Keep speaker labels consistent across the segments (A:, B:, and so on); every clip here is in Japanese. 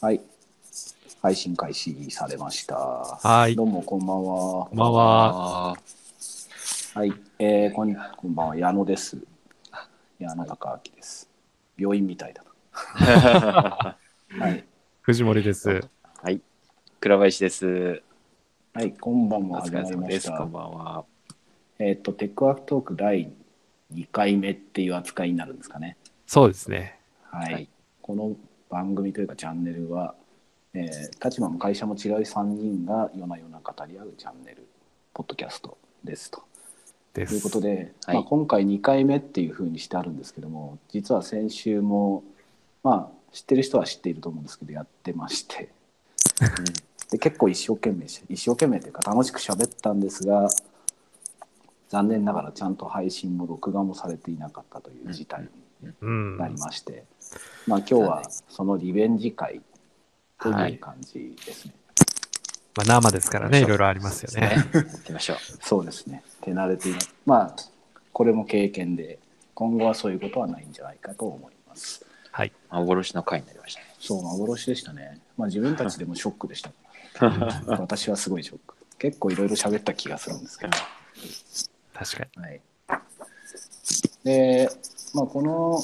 A: はい。配信開始されました。
B: はい
A: どうも、こんばんは。
B: こんばんは。
C: あ
A: はい。えー、こんこんばんは。矢野です。矢野高明です。病院みたいだ
C: あ。
A: な。はい。
B: 藤森です。
C: はい。倉林です。
A: はい。こんばん
C: お
A: は。始ま
C: 疲れ様です。
A: りました
C: こん。ばんは。
A: えっ、と、テックワークトーク第2回目っていう扱いになるんですかね。
B: そうですね。
A: はい。
C: はい
A: この番組というかチャンネルは、えー立場も会社も違う3人が夜な夜な語り合うチャンネル、ポッドキャストですと。
B: です。
A: ということで、
C: はい
A: まあ、今回2回目っていうふうにしてあるんですけども実は先週もまあ知ってる人は知っていると思うんですけどやってましてで結構一生懸命し一生懸命というか楽しく喋ったんですが残念ながらちゃんと配信も録画もされていなかったという事態に
B: うん。
A: なりまして、まあ今日はそのリベンジ会という感じですね。
B: まあ、生ですからね、いろいろありますよね。
C: そうですね。行きましょう。
A: そうですね。手慣れていない。まあ、これも経験で、今後はそういうことはないんじゃないかと思います。
B: はい。
C: 幻の回になりましたね。
A: そう、幻でしたね。まあ自分たちでもショックでした。私はすごいショック。結構いろいろ喋った気がするんですけど。
B: 確かに。
A: はい。で、まあこの、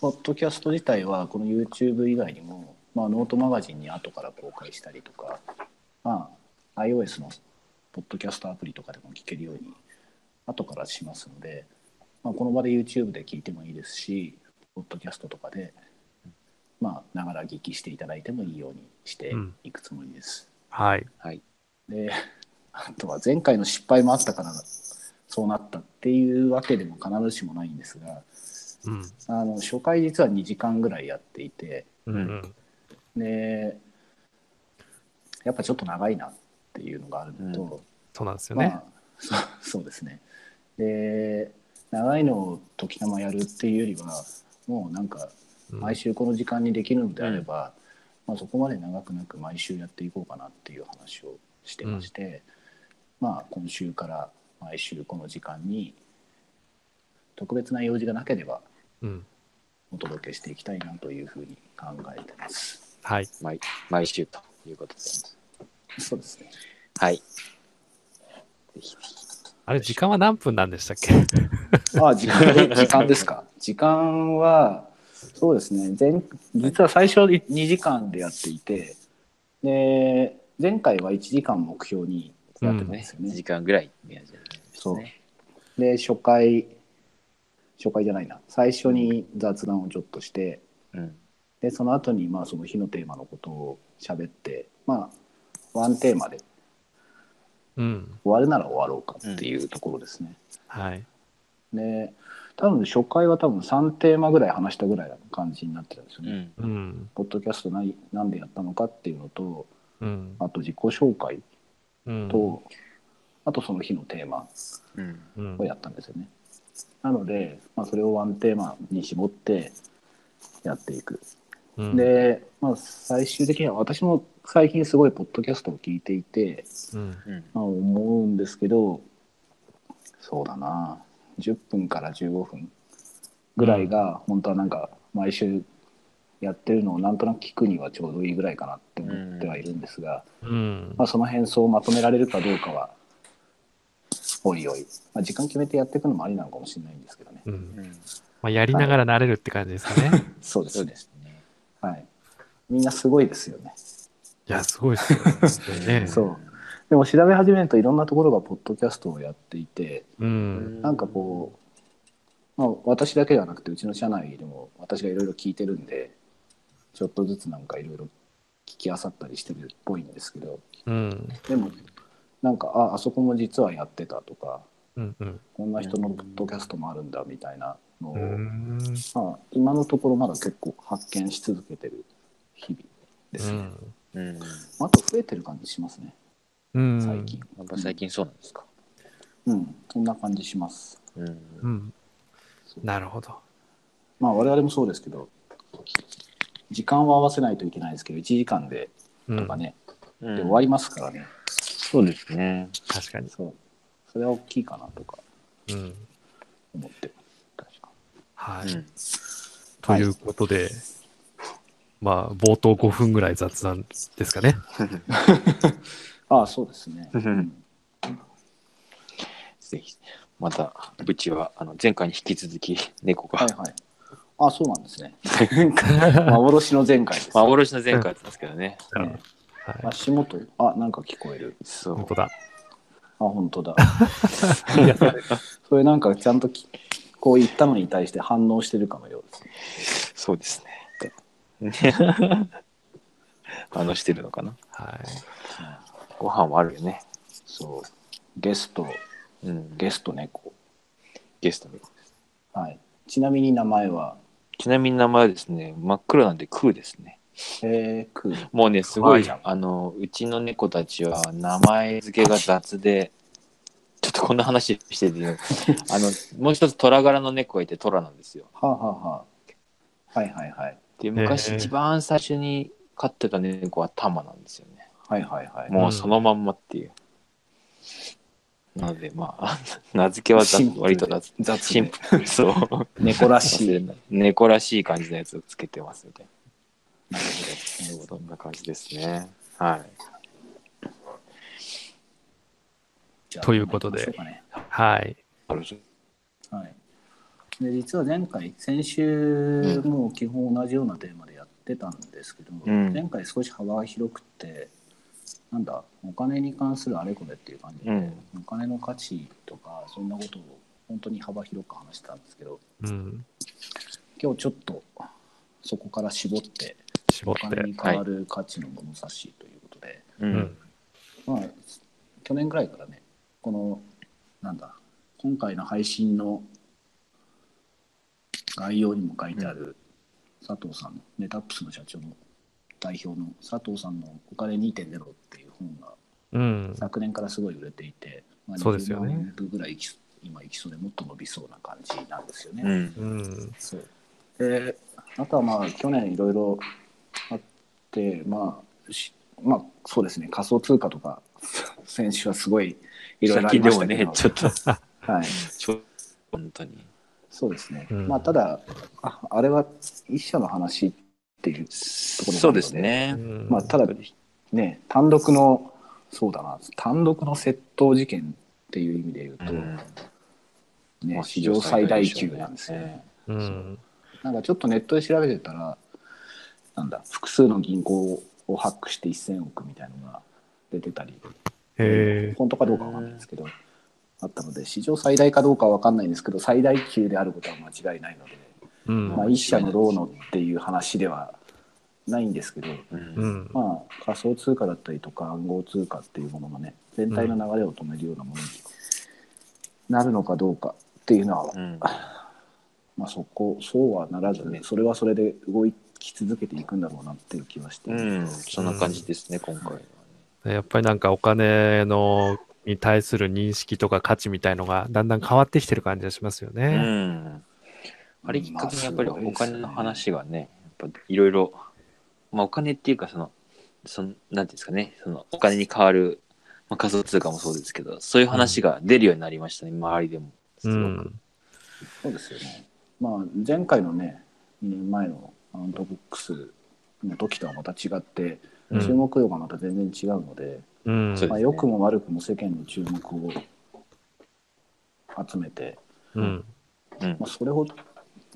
A: ポッドキャスト自体は、この YouTube 以外にも、まあノートマガジンに後から公開したりとか、まあ iOS のポッドキャストアプリとかでも聞けるように後からしますので、まあ、この場で YouTube で聞いてもいいですし、ポッドキャストとかで、まあ、ながら聞きしていただいてもいいようにしていくつもりです。
B: はい。
C: はい。
A: で、あとは前回の失敗もあったから、そうなったっていうわけでも必ずしもないんですが、
B: うん。
A: あの初回実は2時間ぐらいやっていて、
B: うんうん。
A: で、やっぱちょっと長いなっていうのがあるのと、
B: そうなんですよね。
A: まあ、そうそうですね。で、長いのを時たまやるっていうよりは、もうなんか、
B: うん
A: 毎週この時間にできるのであれば、まあ、そこまで長くなく毎週やっていこうかなっていう話をしてまして、まあ今週から毎週この時間に特別な用事がなければ
B: うん。
A: お届けしていきたいなというふうに考えてます。
B: はい。
C: 毎毎週ということで。
A: そうですね。
C: はい。ぜひぜひ。
B: あれ、時間は何分なんでしたっけ？
A: ああ、時間で時間ですか？時間は、そうですね。前実は最初2時間でやっていて、で、前回は1時間目標にやってたんですよね。
C: 1時間ぐらい宮地です
A: そう
C: ね。
A: で、初回、初回じゃないな。最初に雑談をちょっとして、
C: うん。
A: で、その後に、まあ、その日のテーマのことを喋って、まあ、ワンテーマで
B: うん。
A: 終わるなら終わろうかっていうところですね。
B: はい。
A: で、多分初回は多分3テーマぐらい話したぐらいな感じになってたんですよ
C: う
A: ね。
C: ん。
B: うん。
A: ポッドキャスト何なんでやったのかっていうのと、
B: うん。
A: あと自己紹介
B: うん。
A: と、あとその日のテーマ
C: うん。
B: うん
A: をやったんですよね。なので、まあ、それをワンテーマに絞ってやっていく。
B: うん、
A: で、まあ、最終的には私も最近すごいポッドキャストを聞いていて、
B: うん。
C: うん。
A: まあ、思うんですけどそうだな10分から15分ぐらいが本当はなんか毎週やってるのをなんとなく聞くにはちょうどいいぐらいかなって思ってはいるんですが、
B: うん。
A: まあ、その変装をまとめられるかどうかはおいおい、まあ、時間決めてやっていくのもありなのかもしれないんですけどね。
B: うん。
C: うん。
B: まあ、やりながら慣れるって感じですかね。
A: そうですね
C: そうで。すね。
A: はい。みんなすごいですよね。
B: いや、すごいですよね。
A: そう。でも調べ始めるといろんなところがポッドキャストをやっていて、
B: うん。
A: なんかこう、まあ、私だけではなくてうちの社内でも私がいろいろ聞いてるんでちょっとずつなんかいろいろ聞きあさったりしてるっぽいんですけど
B: うん。
A: でもなんかああそこも実はやってたとか
B: うん。うん。
A: こんな人のポッドキャストもあるんだみたいなのを、
B: うん。
A: まあ、今のところまだ結構発見し続けてる日々ですね、
C: うん。
A: あと増えてる感じしますね
B: うん。
A: 最近
C: やっぱ最近そうなんですか？
A: うんそんな感じします
C: うん。
B: うん。なるほど。
A: まあ我々もそうですけど時間は合わせないといけないですけど1時間で
B: うん
A: とかね、
C: うん
A: で終わりますからね
C: そうですね。
B: 確かに。
A: そうそれは大きいかなとか
B: うん。
A: 思って確か
B: はい。
C: うん。
B: ということで、まあ、冒頭5分ぐらい雑談ですかね。
A: ああそうですね、
C: うんぜひ、また、うちは、あの、前回に引き続き、猫が、
A: はいはいあそうなんですね 幻の前回です、
C: 幻の前回だったんですけどね。
A: ね
B: はい、
A: 足元？あなんか聞こえる
C: そう。
B: 本当だ。
A: あ本当だ それなんかちゃんときこう言ったのに対して反応してるかのようですね
C: そうですね。あの、してるのかな？
B: はい。
C: ご飯はあるよね。
A: そうゲスト
C: うん。
A: ゲスト猫
C: ゲストに。
A: はいちなみに名前は？
C: ちなみに名前はですね、真っ黒なんでクーですね。
A: えー、クー
C: もうね、すごい
A: 怖い
C: あの、うちの猫たちは名前付けが雑で、ちょっとこんな話してて あの、もう一つ虎柄の猫がいて虎なんですよ。
A: はあ、はあはあ、はいはいはい
C: で、昔一番最初に飼ってた猫はタマなんですよね。
A: はいはいはい
C: もうそのまんまっていう。なので、まあ、名付けは雑
A: シンプル
C: 割と雑。
A: 雑
C: シン
A: で
C: プル。そう。
A: 猫らしい
C: 猫らしい感じのやつをつけてますみたい
A: なる
C: な。なるほど。そんな感じですね。はい。
B: ということではい。
A: はい、で実は前回先週も基本同じようなテーマでやってたんですけど、
C: うん
A: 前回少し幅が広くてなんだお金に関するあれこれっていう感じで、
C: うん
A: お金の価値とかそんなことを本当に幅広く話してたんですけど
B: うん。
A: 今日ちょっとそこから絞って
B: 絞って。
A: お金に変わる価値の物差しということで、
C: う
B: うんん。。
A: まあ去年ぐらいからねこのなんだ今回の配信の概要にも書いてある佐藤さんのネタップスの社長の代表の佐藤さんの「お金2.0」っていう本が
B: うん。
A: 昨年からすごい売れていて、まあ、
B: そうですよね
A: 20万部ぐらいいき今いきそうでもっと伸びそうな感じなんですよね。
C: うん。
B: うん。
A: そうであとはまあ去年いろいろまあしまあそうですね。仮想通貨とか 先週はすごいいろいろありましたけど。
C: ね、ちょっと、
A: はい、
C: ちょ本当に。
A: そうですね、
B: うん。
A: まあただああれは一社の話っていうところ
C: そうですね。
A: まあただね単独のそうだな。単独の窃盗事件っていう意味で言うと、
C: うん。
A: ね
C: まあ
A: 史上最大級なんですよ。ね。
B: うん。
A: なんかちょっとネットで調べてたら、なんだ、複数の銀行をハックして1000億みたいのが出てたり。本当かどうかわかんないですけど、あったので、史上最大かどうかはわかんないんですけど、最大級であることは間違いないので、
B: うん。
A: まあ、一社のローノっていう話ではないんですけど、
C: うん
B: うん。
A: まあ、仮想通貨だったりとか暗号通貨っていうものがね、全体の流れを止めるようなものになるのかどうかっていうのは、
C: うん
A: まあ、そこそうはならずねそれはそれで動き続けていくんだろうなっていう気はして、
C: うん、そんな感じですね、今回はね。
B: やっぱりなんかお金のに対する認識とか価値みたいのがだんだん変わってきてる感じがしますよ
C: う
B: ね。
C: ん。あれきっかけにやっぱりお金の話がね、やっぱいろいろ、まあお金っていうかその、そのなんていうんですかね、そのお金に変わる、まあ、仮想通貨もそうですけど、そういう話が出るようになりましたね、周りでも。すごく。
B: うん。
A: そうですよね、まあ、前回のね2年前のアウントボックスの時とはまた違って
B: うん
A: 注目度がまた全然違うので、
B: うん。
A: まあ、良くも悪くも世間の注目を集めて、
B: うん。
C: うん
A: まあ、それほど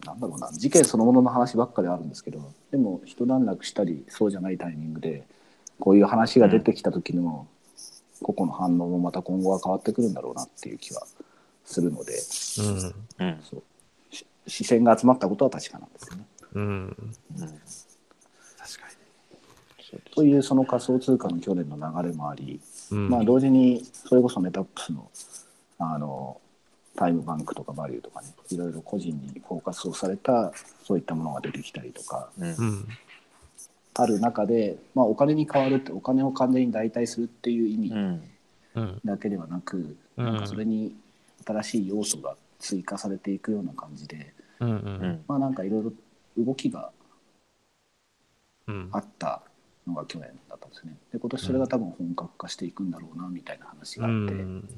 A: なんだろうな事件そのものの話ばっかりあるんですけどでも一段落したりそうじゃないタイミングでこういう話が出てきた時の個々の反応もまた今後は変わってくるんだろうなっていう気はするので
B: うん。
C: うん。
A: そうし視線が集まったことは確かなんですよね。
B: うん。
C: うん。
B: 確か
C: そうです
A: というその仮想通貨の去年の流れもあり、
B: に。うん。
A: まあ同時にそれこそメタップスのあのタイムバンクとかバリューとかねいろいろ個人にフォーカスをされたそういったものが出てきたりとか
C: うん
B: うん。
A: ある中で、まあ、お金に変わるってお金を完全に代替するっていう意味
C: うん。
B: うん。
A: だけではなく、
B: うん
A: なんかそれに新しい要素が追加されていくような感じで、
B: うん。う。
C: うんん。
A: まあなんかいろいろ動きが
B: うん
A: あ。ったのが去年だったんですね。で今年それが多分本格化していくんだろうなみたいな話があって、
B: うん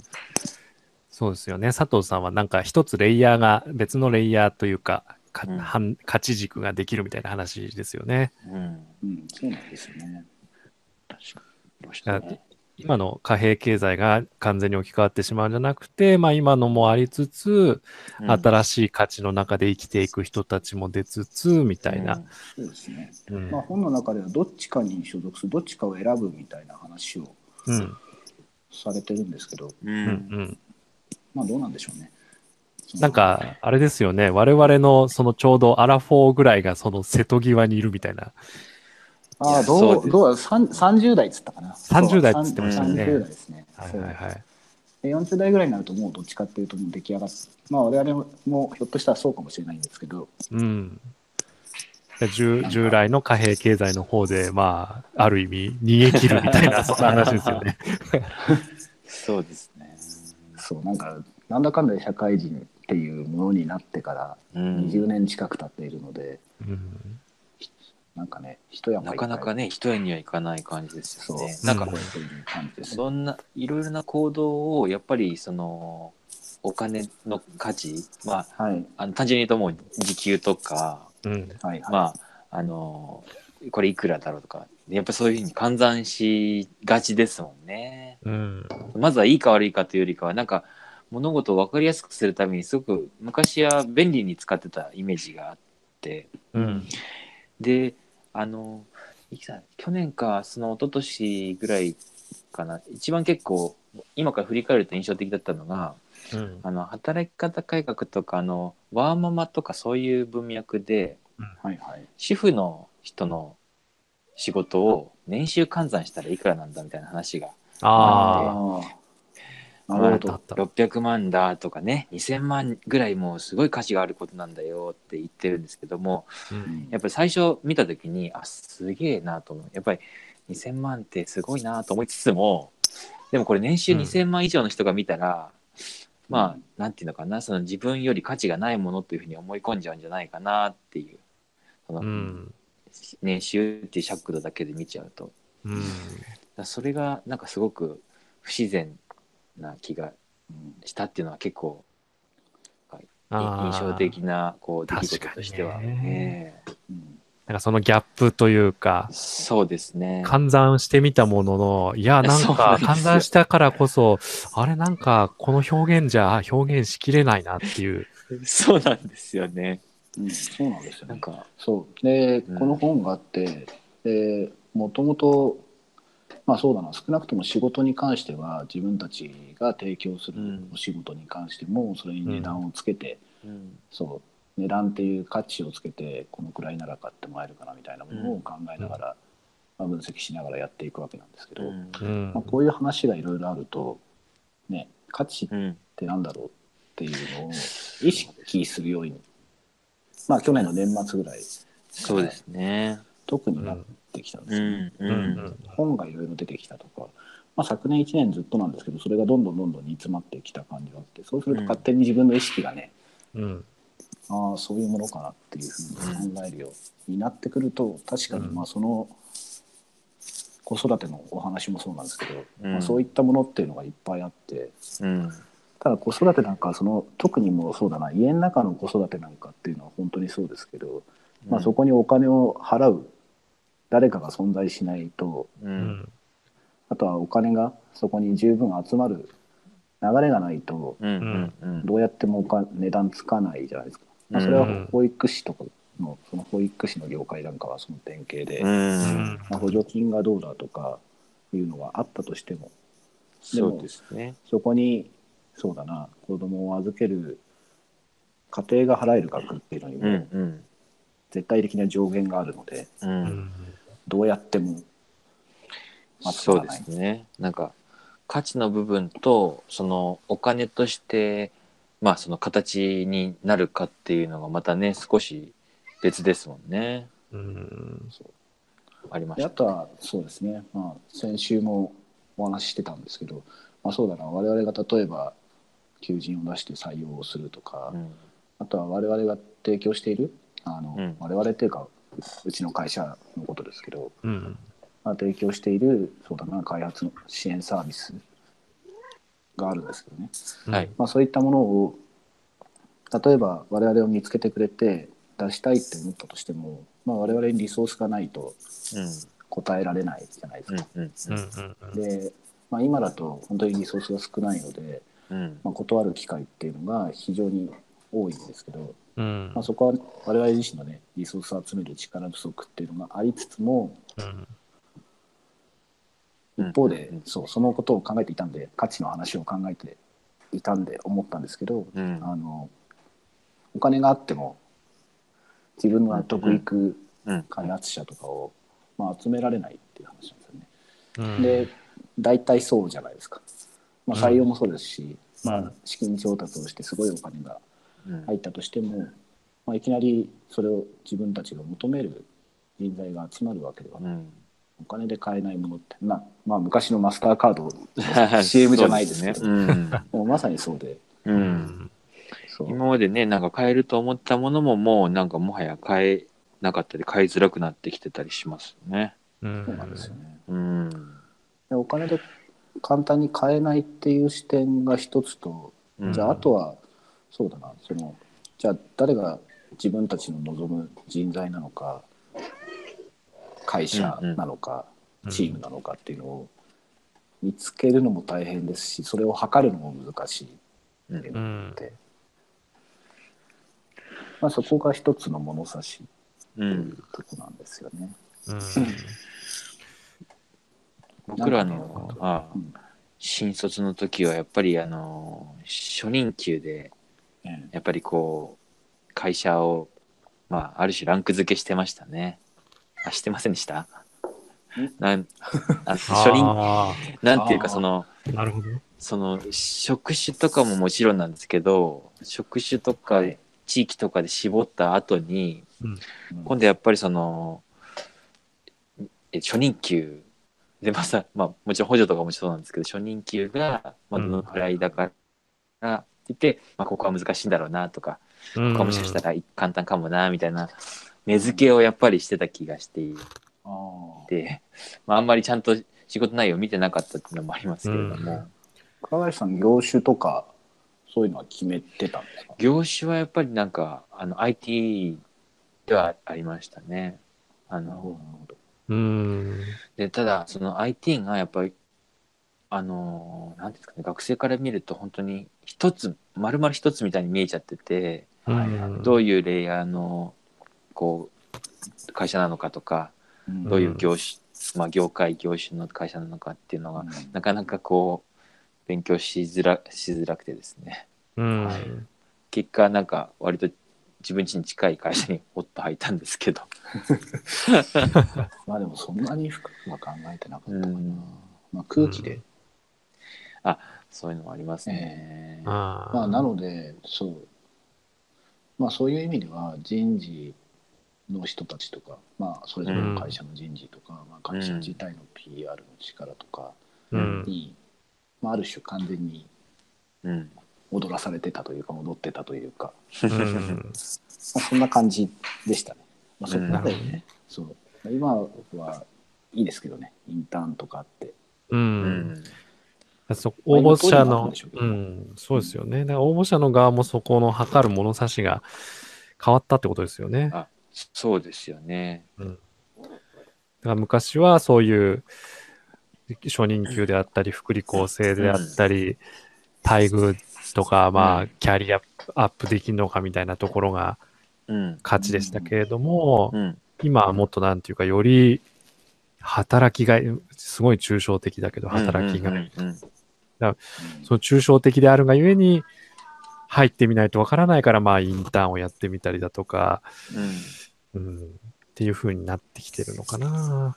B: そうですよね。佐藤さんはなんか一つレイヤーが、別のレイヤーというか、か
C: うん
B: 反価値軸ができるみたいな話ですよね。
C: うん。
A: うん、そうなんですよね。
C: 確かに。ね。
B: 今の貨幣経済が完全に置き換わってしまうんじゃなくて、まあ今のもありつつ、
C: うん
B: 新しい価値の中で生きていく人たちも出つつ、みたいな。
A: そうですね。
B: うん
A: まあ、本の中ではどっちかに所属する、どっちかを選ぶみたいな話を
B: うん。
A: されてるんですけど、
C: う。
B: うんん。うん。
A: まあどうなんでしょうね。
B: なん、か、あれですよね。我々のそのちょうどアラフォーぐらいがその瀬戸際にいるみたいな。
A: ああ、
C: いやそうです
A: どう、どうだ、三30代っつったかな。
B: 30代っつってましたね
A: 30代ですね。
B: はいはいはい。
A: で40代ぐらいになるともうどっちかっていうともう出来上がってまあ我々もひょっとしたらそうかもしれないんですけど
B: うん。で従従来の貨幣経済の方で、まあ、ある意味、逃げ切るみたいな、そんな話ですよね。
C: そうですね。
A: そうなんかなんだかんだで社会人っていうものになってから
C: うん。
A: 20年近く経っているので、
B: うん。
A: なんかね一山
C: なかなか
A: ね
C: ね、一重にはいかない感じですよね。
A: な
C: んんか、
A: そういう感じですね
C: そんな、いろいろな行動を、やっぱり、その、お金の価値、まあ、
A: はい
C: あの単純に言うともう時給とか、
B: うん。
C: まあ、あの、これいくらだろうとか、やっぱそういうふうに換算しがちですもんね。
B: うん。
C: まずはいいか悪いかというよりかは、なんか、物事を分かりやすくするために、すごく昔は便利に使ってたイメージがあって、
B: うん。
C: で、あの、いきさん、去年か、その一昨年ぐらいかな、一番結構、今から振り返ると印象的だったのが、
B: うん。
C: あの、働き方改革とか、あの、ワーママとかそういう文脈で、
A: はいはい。
C: 主婦の人の仕事を年収換算したらいくらなんだみたいな話が、
B: あ
A: なるほど
B: あったあった。
C: 600万だとかね、2000万ぐらいもうすごい価値があることなんだよって言ってるんですけども、
B: うん
C: やっぱり最初見た時に、あ、すげえなと思う。やっぱり2000万ってすごいなと思いつつも、でもこれ年収
B: うん
C: 2000万以上の人が見たら、まあ、なんていうのかな、その自分より価値がないものというふうに思い込んじゃうんじゃないかなっていう、その
B: うん。
C: 年収っていう尺度だけで見ちゃうと。
B: うん。
C: それがなんかすごく不自然な気が
A: うん
C: したっていうのは結構印象的なこう出来事としては、
B: なんかそのギャップというか
C: え、そうですね。
B: 換算してみたものの、いや、なんか換算したからこそ、あれなんかこの表現じゃ表現しきれないなっていう。
C: そうなんですよね。
A: うんそうなんですよね。
C: なんか、
A: そう。で、
C: うん。
A: この本があってでもともとまあそうだな。少なくとも仕事に関しては自分たちが提供する
C: うん。
A: お仕事に関してもそれに値段をつけて、
C: うん。
A: そう値段っていう価値をつけてこのくらいなら買ってもらえるかなみたいなものを考えながら、まあ、分析しながらやっていくわけなんですけど、まあ、こういう話がいろいろあるとね価値っ
C: うん。
A: てなんだろうっていうのを意識するように。まあ去年の年末ぐらい。
C: そうですね。
A: 特になってきたんですよね。
C: うんう
B: うん。
C: ん
A: 本がいろいろ出てきたとか、まあ、昨年1年ずっとなんですけどそれがどんどんどんどん煮詰まってきた感じがあってそうすると勝手に自分の意識がね、
B: うん。
A: ああそういうものかなっていうふうに考えるようになってくると確かにまあその子育てのお話もそうなんですけど、
C: うん。
A: まあ、そういったものっていうのがいっぱいあって
C: うん。
A: ただ子育てなんかはその特にもうそうだな家の中の子育てなんかっていうのは本当にそうですけど、まあ、そこにお金を払う誰かが存在しないと
C: う
B: うん。ん。
A: あとはお金がそこに十分集まる流れがないと
C: うんうんうん。
A: どうやってもお金値段つかないじゃないですか、まあ、それは保育士とかのその保育士の業界なんかはその典型で、まあ、補助金がどうだとかいうのがあったとしても。でも
C: そうですね。
A: そこにそうだな子供を預ける家庭が払える額っていうのに
C: うん
A: も
C: うん。
A: 絶対的な上限があるので
C: う
B: うんん。
A: どうやっても
C: そうですね。なんか価値の部分とそのお金としてまあその形になるかっていうのがまたね少し別ですもんね。
B: うん。
C: ありました。
A: であとはそうですね、まあ、先週もお話ししてたんですけど、まあ、そうだな我々が例えば求人を出して採用をするとか、
C: うん
A: あとは我々が提供しているあの、
C: うん
A: 我々っていうかうちの会社のことですけど、
B: うん。
A: まあ、提供しているそうだな開発の支援サービスがあるんですけどね、
C: はい。
A: まあ、そういったものを例えば我々を見つけてくれて出したいって思ったとしても、まあ、我々にリソースがないと
C: うん
A: 答えられないじゃないですか。
C: うんうん
B: うんうん
A: で、まあ、今だと本当にリソースが少ないので、
C: うん
A: まあ、断る機会っていうのが非常に多いんですけど、
B: うん。
A: まあ、そこは我々自身のねリソースを集める力不足っていうのがありつつも
B: うん。
C: うん。
A: 一方で、
C: うん。
A: そうそのことを考えていたんで価値の話を考えていたんで思ったんですけど、
C: うん。
A: あのお金があっても自分の納得いく
C: うん。
A: 開発者とかを、まあ、集められないっていう話なんですよね。
B: うん。
A: で大体そうじゃないですか。まあ、
B: うん
A: 採用もそうですし、
B: うん。
A: まあ、資金調達をしてすごいお金が
C: うん
A: 入ったとしても、まあ、いきなりそれを自分たちが求める人材が集まるわけではない、
C: うん。
A: お金で買えないものってな、まあ、昔のマスターカード の CM じゃないですけど。
C: ね。
A: もうまさにそうで。
C: うん。今までねなんか買えると思ったものももうなんかもはや買えなかったり買いづらくなってきてたりしますよね。
B: うん。
A: そうなんですよね。
C: うん。
A: でお金で簡単に買えないっていう視点が一つと、
C: うん。
A: じゃああとはそうだな。そのじゃあ誰が自分たちの望む人材なのか会社なのか、
B: うん。
A: チームなのかっていうのを見つけるのも大変ですしそれを測るのも難しいっていうのって、まあ、そこが一つの物差しとい
C: うん
A: うとこなんですよね。
B: うん。
C: 僕らの
A: ね
C: あ
A: うん。
C: 新卒の時はやっぱりあの初任給で
A: ええ
C: やっぱりこう会社をまあある種ランク付けしてましたね。あしてませんでした？なんあ 初任
B: あ
C: なんていうかその
B: あ、なるほど。
C: その職種とかももちろんなんですけど職種とか
A: はい。
C: 地域とかで絞った後に
A: うん。
C: 今度やっぱりそのえ初任給でまさ、まあ、もちろん補助とかもそうなんですけど初任給がまあどのくらいだからって言って、まあ、ここは難しいんだろうなとか、
B: こ
C: こもしかしたら簡単かもなみたいな目付けをやっぱりしてた気がしていて、まあ、あんまりちゃんと仕事内容を見てなかったっていうのもありますけれども。
B: うん
A: 川林さん業種とかそういうのは決めてたんですか？
C: 業種はやっぱりなんかあの IT ではありましたね。あの
A: なるほど
B: うん。
C: でただその IT がやっぱりあのなんていうんですかね学生から見ると本当に一つ丸々一つみたいに見えちゃってて、
B: うん。
C: どういうレイヤーのこう会社なのかとか
A: うん。
C: どういう業種、まあ、業界業種の会社なのかっていうのが、なかなかこう勉強しづらしづらくてですね。結果なんか割と自分家に近い会社におっと入ったんですけど。
A: まあでもそんなに深くは考えてなかったかな、
C: うん。
A: まあ、空気で、
C: そういうのもありますね。
B: あ
A: まあなのでそうまあそういう意味では人事の人たちとかまあそれぞれの会社の人事とか、まあ、会社自体の PR の力とか
B: うん。
A: に、まあ、ある種完全に
C: うん
A: 踊らされてたというか踊ってたというか、
B: うん。
A: まあ、そんな感じでしたね。まあ、そこまで
C: うん
A: ね、そう今はいいですけどねインターンとかあって。
B: う。
C: うんん
B: そう応募者の
A: う
B: ん、そうですよね。だから応募者の側もそこの測る物差しが変わったってことですよね。
C: あそうですよね。
B: だから昔はそういう初任給であったり、福利厚生であったり、待遇とか、まあ、キャリアアップできるのかみたいなところが
C: うん
B: 価値でしたけれども、
C: うん
B: 今はもっとなんていうか、より働きがい、すごい抽象的だけど、働きがい。
C: うんうん。
B: その抽象的であるがゆえに、入ってみないとわからないから、まあ、インターンをやってみたりだとか、
C: うん。
B: うん、っていう風になってきてるのかな。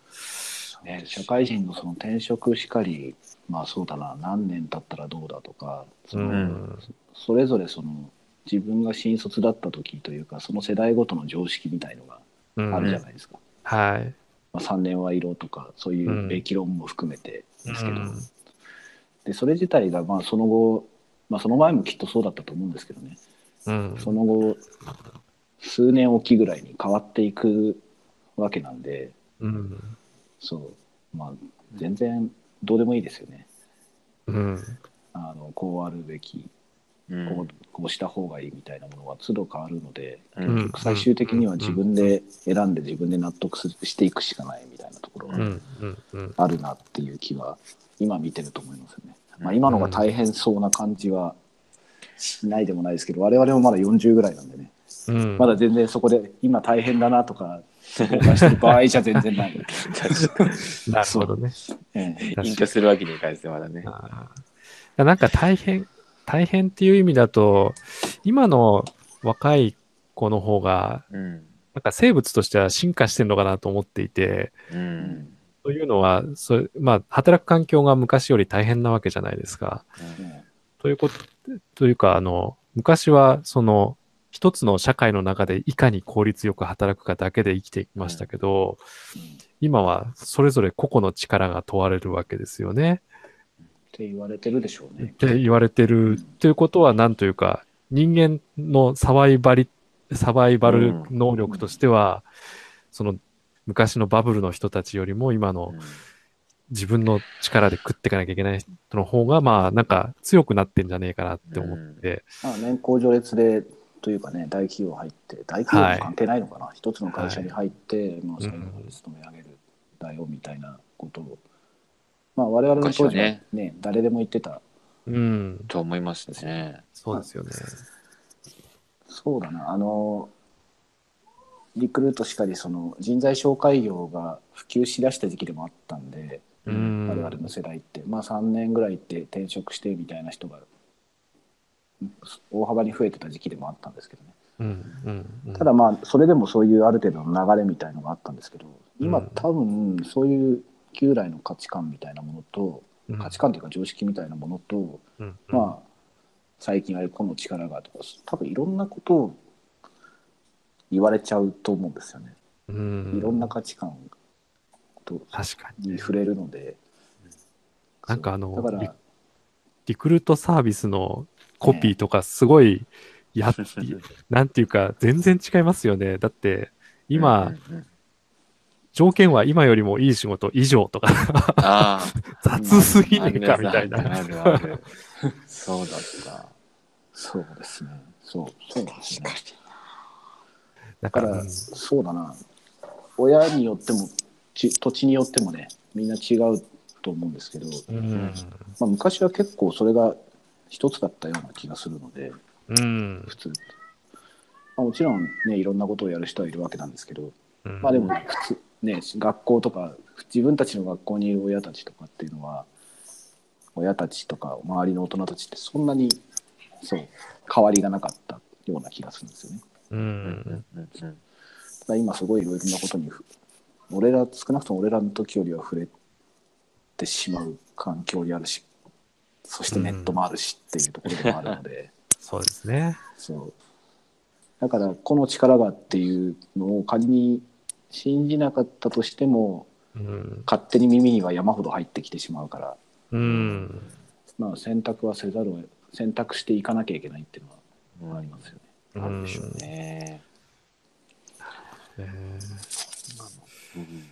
A: ね、社会人のその転職しかりまあそうだな。何年経ったらどうだとかそうの、
B: ん。
A: それぞれその自分が新卒だった時というかその世代ごとの常識みたいのが
B: うん。
A: あるじゃないですか、
B: はい。
A: まあ、3年は色とかそういうべき論も含めてですけど、
B: うん
A: でそれ自体がまあその後、まあ、その前もきっとそうだったと思うんですけどね。
B: うん。
A: その後数年おきぐらいに変わっていくわけなんで
B: うん。
A: そう。まあ全然どうでもいいですよね。
B: うん。
A: あのこうあるべき
C: うん。
A: こうこうした方がいいみたいなものは都度変わるので、
C: うん。
A: 最終的には自分で選んで自分で納得するしていくしかないみたいなところが
B: うん。うん。うん。
A: あるなっていう気は今見てると思いますよね。まあ、今のが大変そうな感じはしないでもないですけど我々もまだ40ぐらいなんでね
B: うん
A: まだ全然そこで今大変だなとか後悔してる場合じゃ全然ない。
B: なるほどね。
A: ええ
C: 隠居するわけにいかないですね、まだね。
B: なんか大変、大変っていう意味だと、今の若い子の方が、
C: うん。
B: なんか生物としては進化してるのかなと思っていて、
C: うん。
B: というのは、それまあ、働く環境が昔より大変なわけじゃないですか。
A: え
B: ということ、というか、あの、昔は、その、一つの社会の中でいかに効率よく働くかだけで生きていきましたけど、
A: うん
B: 今はそれぞれ個々の力が問われるわけですよね。
A: って言われてるでしょうね。
B: って言われてるということは、なんというか、人間のサバイバリ、サバイバル能力としては、その昔のバブルの人たちよりも今の自分の力で食っていかなきゃいけない人の方が、まあ、なんか強くなってんじゃねえかなって思って、
A: まあ、年功序列でというかね大企業入って大企業も関係ないのかな、一つの会社に入って、まあ、最後まで勤め上げるだよみたいなことを、まあ我々の当時はね
C: 昔は
A: 誰でも言ってた。
B: うん、
C: と思いますね。
B: そうですよね。
A: そうだな。あのリクルートしかりその人材紹介業が普及しだした時期でもあったんで、
B: うん。
A: 我々の世代って。まあ3年ぐらいって転職してみたいな人が大幅に増えてた時期でもあったんですけどね。
B: うんうんうん。
A: ただまあそれでもそういうある程度の流れみたいのがあったんですけど今
B: うん。
A: 多分そういう旧来の価値観みたいなものと
B: うん。
A: 価値観というか常識みたいなものと、
B: うん。
A: まあ最近あれ個の力がとか多分いろんなことを言われちゃうと思うんですよね。
B: うん
A: いろんな価値観と
B: 確かに。
A: に触れるので。
B: なんかあの
A: だから
B: リリクルートサービスのコピーとかすごい、やっ、なんていうか、全然違いますよね。だって、今、
C: うんうん
B: 条件は今よりもいい仕事以上とか、
C: あ
B: 雑すぎ
C: あ、
B: ねえかみたいな。
C: そうだった。
A: そうですね。そう、そうですね。
B: だか、
A: らそうだな。親によってもち土地によってもね、みんな違うと思うんですけど、
B: うん。
A: まあ、昔は結構それが一つだったような気がするので、
B: うん。
A: 普通。まあ、もちろんね、いろんなことをやる人はいるわけなんですけど、
B: うん
A: まあでも普通、ね、学校とか、自分たちの学校にいる親たちとかっていうのは、親たちとか周りの大人たちってそんなにそう変わりがなかったような気がするんですよね。
B: う。
C: うんんうん
A: ただ今すごいいろいろなことにふ俺ら少なくとも俺らの時よりは触れてしまう環境にあるしそしてネットもあるしっていうところでもあるので、
B: そうですね。
A: そうだからこの力がっていうのを仮に信じなかったとしても
B: うん。
A: 勝手に耳には山ほど入ってきてしまうから、
B: うん。
A: まあ、選択はせざるを選択していかなきゃいけないっていうの
C: うん
A: はありますよね。
B: うん
C: でしょうね。
B: え
C: うん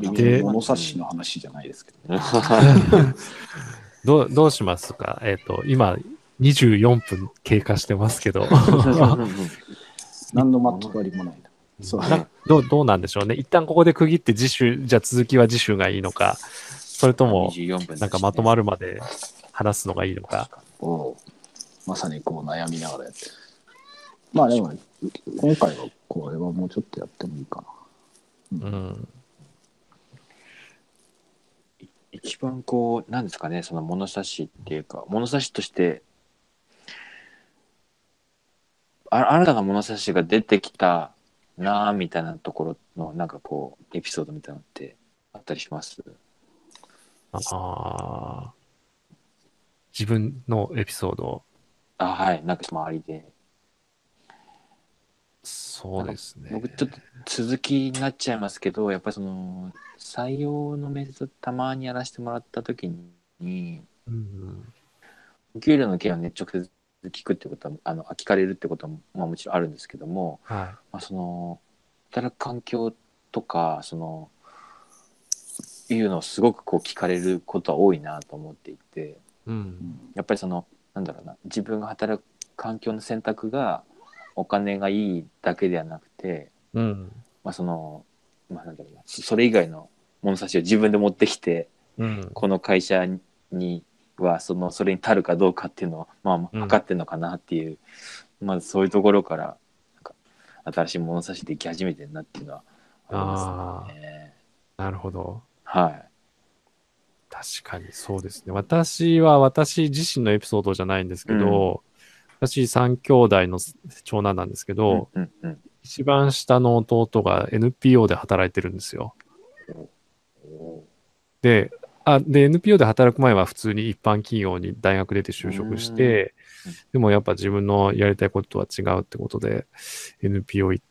A: 別
B: で
A: に物差しの話じゃないですけど、
B: ー どう、どうしますか？えっ、と、今、24分経過してますけど、
A: 何のまとまりもないな。そう
B: などう、どうなんでしょうね。一旦ここで区切って次週、じゃあ続きは次週がいいのか、それとも、
C: 24分
B: なんかまとま
C: る。
B: るまで話すのがいいのか。
A: をまさにこう悩みながらやってる。まあでも、今回はこれはもうちょっとやってもいいかな。
B: うん。
C: 一番こう、なんですかね、その物差しっていうか、物差しとして、あ新たな物差しが出てきたなあみたいなところの、なんかこう、エピソードみたいなのってあったりします？
B: ああ。自分のエピソード、
C: あ、はい。なんか周りで。
B: そうですね。
C: 僕ちょっと続きになっちゃいますけど、やっぱりその、採用の面接たまにやらせてもらった時に、
B: うん
C: お給料の件をね、直接聞くってことは、あの、聞かれるってことは、まあもちろんあるんですけども、
B: は
C: まあ、その働く環境とかそのいうのをすごくこう聞かれることは多いなと思っていて
B: うん。
C: やっぱりそのなんだろうな自分が働く環境の選択がお金がいいだけではなくて、
B: うん。
C: まあそのまあなんだろうなそそれ以外の物差しを自分で持ってきて
B: うん。
C: この会社にはそのそれに足るかどうかっていうのをまあ
B: うん
C: 測ってんのかなっていう、まずそういうところからなんか新しい物差しでき始めてるなっていうのはありますね。
B: なるほど。
C: はい。
B: 確かにそうですね。私は私自身のエピソードじゃないんですけど、私三兄弟の長男なんですけど、
C: うんうん
B: 一番下の弟が NPO で働いてるんですよ。で、あ、で、NPO で働く前は普通に一般企業に大学出て就職して
C: うん、
B: でもやっぱ自分のやりたいこととは違うってことで NPO 行っ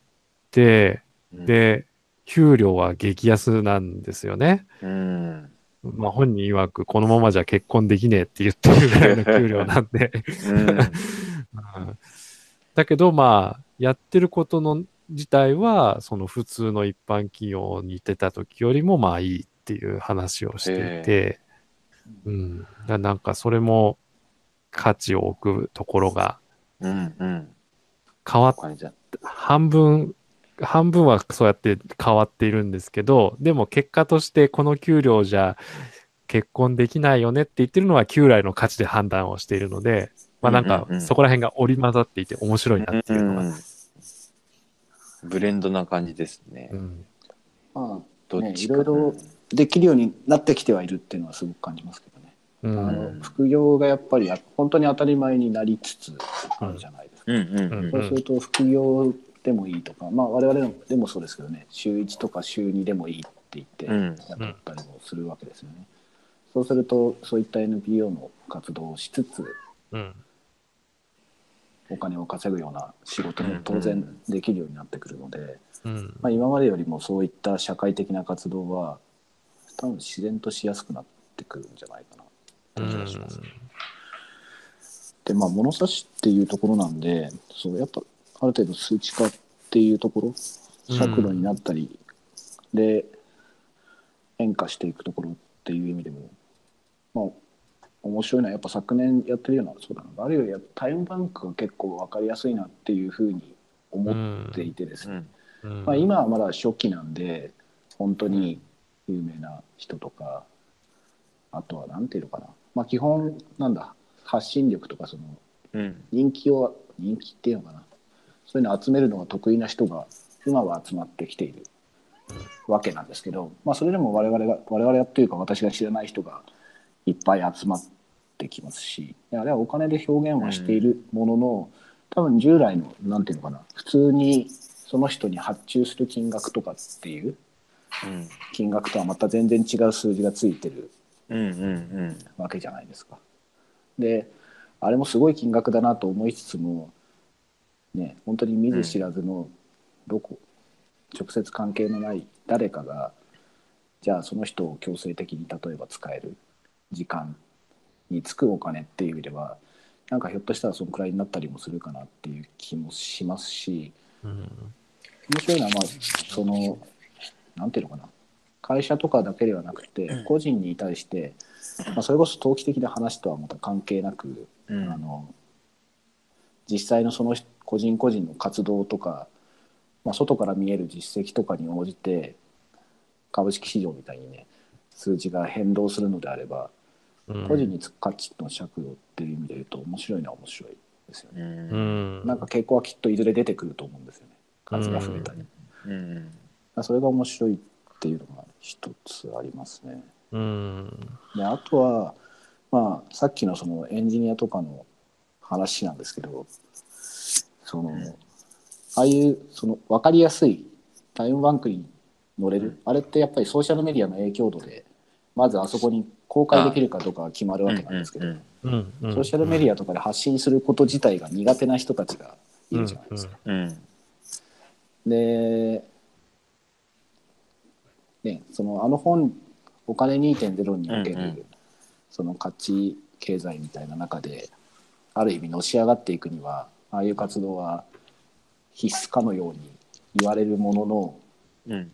B: て、
C: うん、
B: で、給料は激安なんですよね。
C: うん
B: まあ本人曰くこのままじゃ結婚できねえって言ってるぐらいの給料なんで。
C: うん。
B: うんだけどまあ、やってることの自体は、その普通の一般企業にいてた時よりもまあいいっていう話をしていて、うん。なんかそれも価値を置くところが
C: うんうん。
B: 変わっ
C: お金じゃ。
B: 半分、半分はそうやって変わっているんですけど、でも結果としてこの給料じゃ結婚できないよねって言ってるのは旧来の価値で判断をしているので、まあなんか
C: うんうんうん。
B: そこら辺が織り交ざっていて面白いなっていうのが。
C: うんブレンドな感じですね。
B: うん。
A: ま
C: どっちか。
A: ねいろいろあできるようになってきてはいるっていうのはすごく感じますけどね、
B: うん。
A: あの副業がやっぱりあ本当に当たり前になりつつあるじゃないですか、
C: うんうんうん。
A: そうすると副業でもいいとか、まあ、我々でもそうですけどね週1とか週2でもいいって言って
C: うん。
A: 雇ったりもするわけですよね。そうするとそういった NPO の活動をしつつ
B: うん。
A: お金を稼ぐような仕事も当然できるようになってくるので、
B: うん。
A: まあ、今までよりもそういった社会的な活動は多分自然としやすくなってくるんじゃないかな。という気がします。でまあ物差しっていうところなんでそうやっぱある程度数値化っていうところ尺度になったりで変化していくところっていう意味でもまあ面白いのはやっぱ昨年やってるようなそうだな。あるいはタイムバンクが結構分かりやすいなっていうふうに思っていてですね、
B: うん。
A: まあ、今はまだ初期なんで本当に有名な人とかあとは何ていうのかな。まあ基本なんだ。発信力とかその
C: うん。
A: 人気を人気っていうのかなそういうのを集めるのが得意な人が今は集まってきているわけなんですけど、まあ、それでも我々が我々というか私が知らない人がいっぱい集まってきますしあれはお金で表現はしているものの、多分従来のなんていうのかな普通にその人に発注する金額とかっていう
C: うん
A: 金額とはまた全然違う数字がついてる
C: うんうん
A: わけじゃないですか。であれもすごい金額だなと思いつつもね本当に見ず知らずのどこ、直接関係のない誰かがじゃあその人を強制的に例えば使える時間につくお金っていう意味ではなんかひょっとしたらそのくらいになったりもするかなっていう気もしますし
B: うん
A: 面白いのはまあそのなんていうのかな会社とかだけではなくて個人に対して、まあ、それこそ投機的な話とはまた関係なく、
C: うん。
A: あの実際のその個人個人の活動とか、まあ、外から見える実績とかに応じて株式市場みたいにね数字が変動するのであれば
B: うん
A: 個人につく価値の尺度っていう意味で言うと面白いのは面白いですよね。
C: うん
B: うん
A: なんか傾向はきっといずれ出てくると思うんですよね数が増えたり。
C: うん
A: それが面白いっていうのが一つありますね。
B: うん
A: であとは、まあ、さっきのそのエンジニアとかの話なんですけどその、ああいうその分かりやすいタイムバンクに乗れる、あれってやっぱりソーシャルメディアの影響度でまずあそこに公開できるかどうかが決まるわけなんですけど、
C: うん
B: うんうん。
A: ソーシャルメディアとかで発信すること自体が苦手な人たちがいるじゃないですか。
C: うん
A: で、ね、そのあの本「お金2.0」における、
C: うんうん。
A: その価値経済みたいな中である意味のし上がっていくにはああいう活動は必須かのように言われるものの
C: うん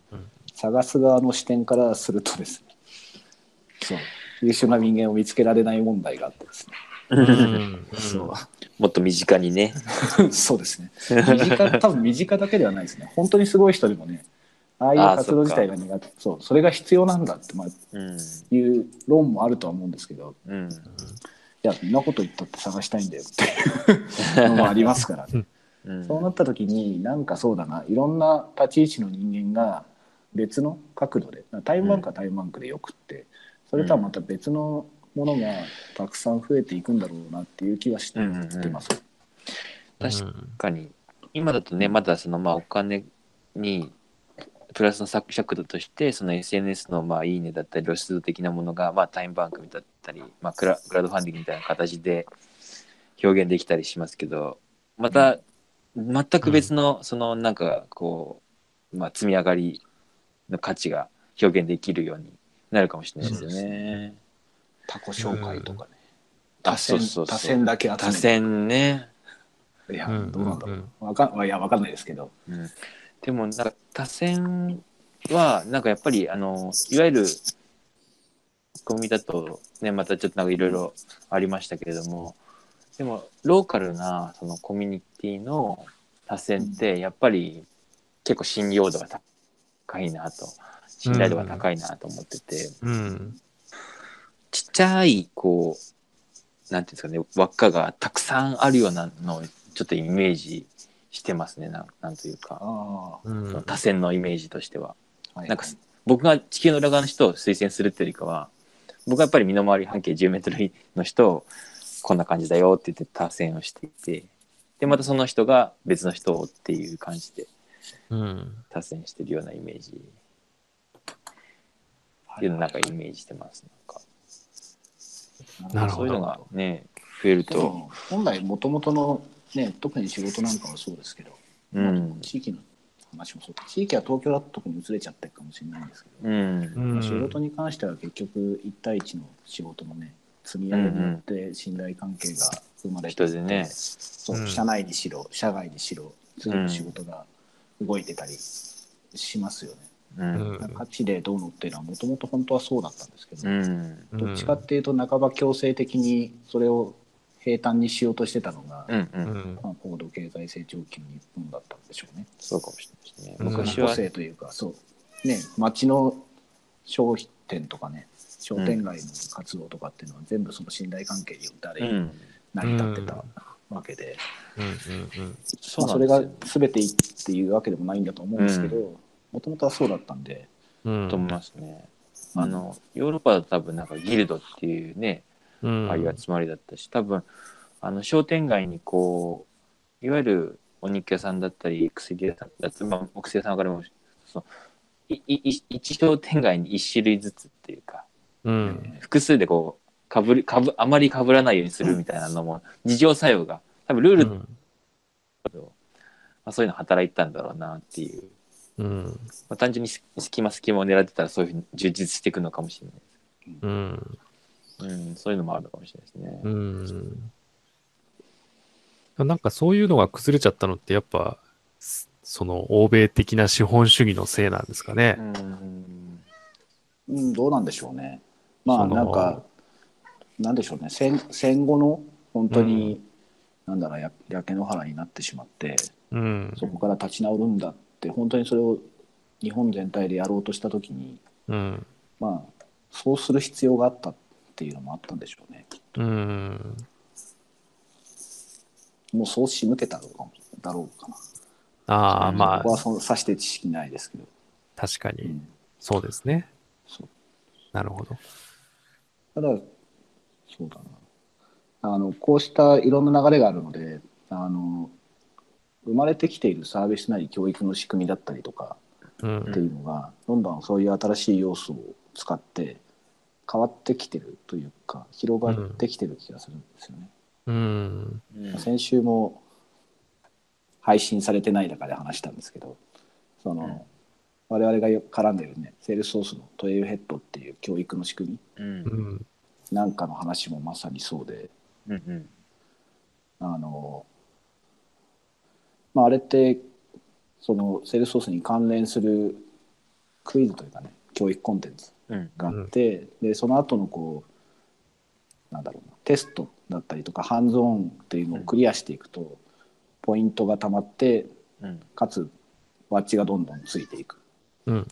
A: 探す側の視点からするとですねそう優秀な人間を見つけられない問題があってですね。
B: うん
A: そ
C: もっと身近にね。
A: う そうですね。身近多分身近だけではないですね。本当にすごい人でもね、ああいう活動自体が苦手そうそれが必要なんだって、まあ、
C: うん。
A: いう論もあるとは思うんですけど、
C: うん。
A: いや、そんなこと言ったって探したいんだよっていうのもありますからね。
C: うん。
A: そうなった時になんかそうだないろんな立ち位置の人間が別の角度でタイムバンクはタイムバンクでよくってそれとはまた別のものがたくさん増えていくんだろうなっていう気はして
C: うんうんうん
A: ます。
C: 確かに今だとねまだそのまあお金にプラスの尺度としてその SNS のまあいいねだったり露出度的なものがまあタイムバンクだったり、まあ、クラクラウドファンディングみたいな形で表現できたりしますけどまた全く別のそのなんかこう、まあ、積み上がりの価値が表現できるようになるかもしれないですよね。
A: タコ紹介とかね。
C: あ
A: 多選
C: そうそうそう。
A: 多選だけ集めて。
C: 多選ね。
A: いや
B: うん
A: どうなんだろ
B: う。ん
A: う。わかんいやわかんないですけど。
C: うんでもなんか多選はなんかやっぱりあのいわゆるコミだとねまたちょっとなんかいろいろありましたけれどもでもローカルなそのコミュニティの多選ってやっぱり結構信用度が高いなと信頼度が高いなと思ってて、
B: うん。
C: ちっちゃいこうなんていうんですかね輪っかがたくさんあるようなのをちょっとイメージしてますねなんなんというか。
A: あ
B: うん。
C: 多選のイメージとしては。なんか僕が地球の裏側の人を推薦するっていうよりかは僕はやっぱり身の回り半径10メートルの人をこんな感じだよって言って多選をしていてでまたその人が別の人をっていう感じで
B: うん。
C: 多選してるようなイメージ。っていうのをなんかイメージしてますなんか。
B: なるほど。
C: そういうのがね増えると、
A: 本来もともとのね特に仕事なんかはそうですけど、
C: うん。
A: 地域の話もそう地域は東京だと特に移れちゃってるかもしれないんですけど、
C: うん。
B: うん
A: 仕事に関しては結局1対1の仕事のね積み上げによって信頼関係が生まれて
C: 人でね。
A: そう、
B: うん。
A: 社内にしろ社外にしろ次の仕事が動いてたりしますよね。
C: うん。
B: うん。
A: 価値でどうのっていうのはもともと本当はそうだったんですけど、
C: うん。
A: どっちかっていうと半ば強制的にそれを平坦にしようとしてたのが、
C: うんう
B: うんん。
A: まあ、高度経済成長期の日本だったんでしょうね。
C: そうかもしれないですね
B: うん
C: 昔は
A: 個性というかそうね町の商店とかね商店街の活動とかっていうのは全部その信頼関係によってあれ
C: うん
A: 成り立ってたわけで、
B: うん。うん。
C: そ
A: まあ、それが全ていいっていうわけでもないんだと思うんですけどもともとはそうだったんで、
B: うん。
C: と思いますね。
A: うん
C: あのヨーロッパだと多分なんかギルドっていうね、
B: うん。
C: ああいう集まりだったし多分あの商店街にこういわゆるお肉屋さんだったり薬屋さんだったり、まあ、お薬屋さんからもそのいいい一商店街に一種類ずつっていうか
B: うん。
C: 複数でこうかぶりかぶあまりかぶらないようにするみたいなのも事情作用が多分ルールだけど、まあ、そういうの働いてたんだろうなっていう、
B: うん。
C: まあ、単純にす隙間隙間を狙ってたらそういうふうに充実していくのかもしれない。
B: うん。
C: うん、そういうのもあるのかもしれないですね。
B: うん。なんかそういうのが崩れちゃったのってやっぱ、すその欧米的な資本主義のせいなんですかね。
C: うん。
A: うん、どうなんでしょうね。まあなんかなんでしょうね戦戦後の本当に、なんだろうや焼け野原になってしまって
B: うん。
A: そこから立ち直るんだって本当にそれを日本全体でやろうとした時に
B: うん。
A: まあそうする必要があったっていうのもあったんでしょうね。
B: うん。
A: もうそう仕向けたのかもだろうかな。
B: ああ、まあ、
A: ここはそのさして知識ないですけど。
B: 確かに。
A: うん、
B: そうですね。
A: そう
B: なるほど。
A: ただそうだなあのこうしたいろんな流れがあるのであの生まれてきているサービスなり教育の仕組みだったりとか
B: うん
A: っていうのが、どんどんそういう新しい要素を使って変わってきてるというか広がってきてる気がするんですよね。
B: うん。
C: うん
A: 先週も配信されてない中で話したんですけどその、
C: うん
A: 我々がよく絡んでるねセールスソースのトレイルヘッドっていう教育の仕組み
C: うん
B: うん。
A: なんかの話もまさにそうで
C: うんうん
A: あの、まあ、あれってそのセールスソースに関連するクイズというかね教育コンテンツ
C: うん。
A: があって、でその後のこうなんだろうなテストだったりとかハンズオンっていうのをクリアしていくと、ポイントがたまって
C: うん。
A: かつバッジがどんどんついていく
B: うん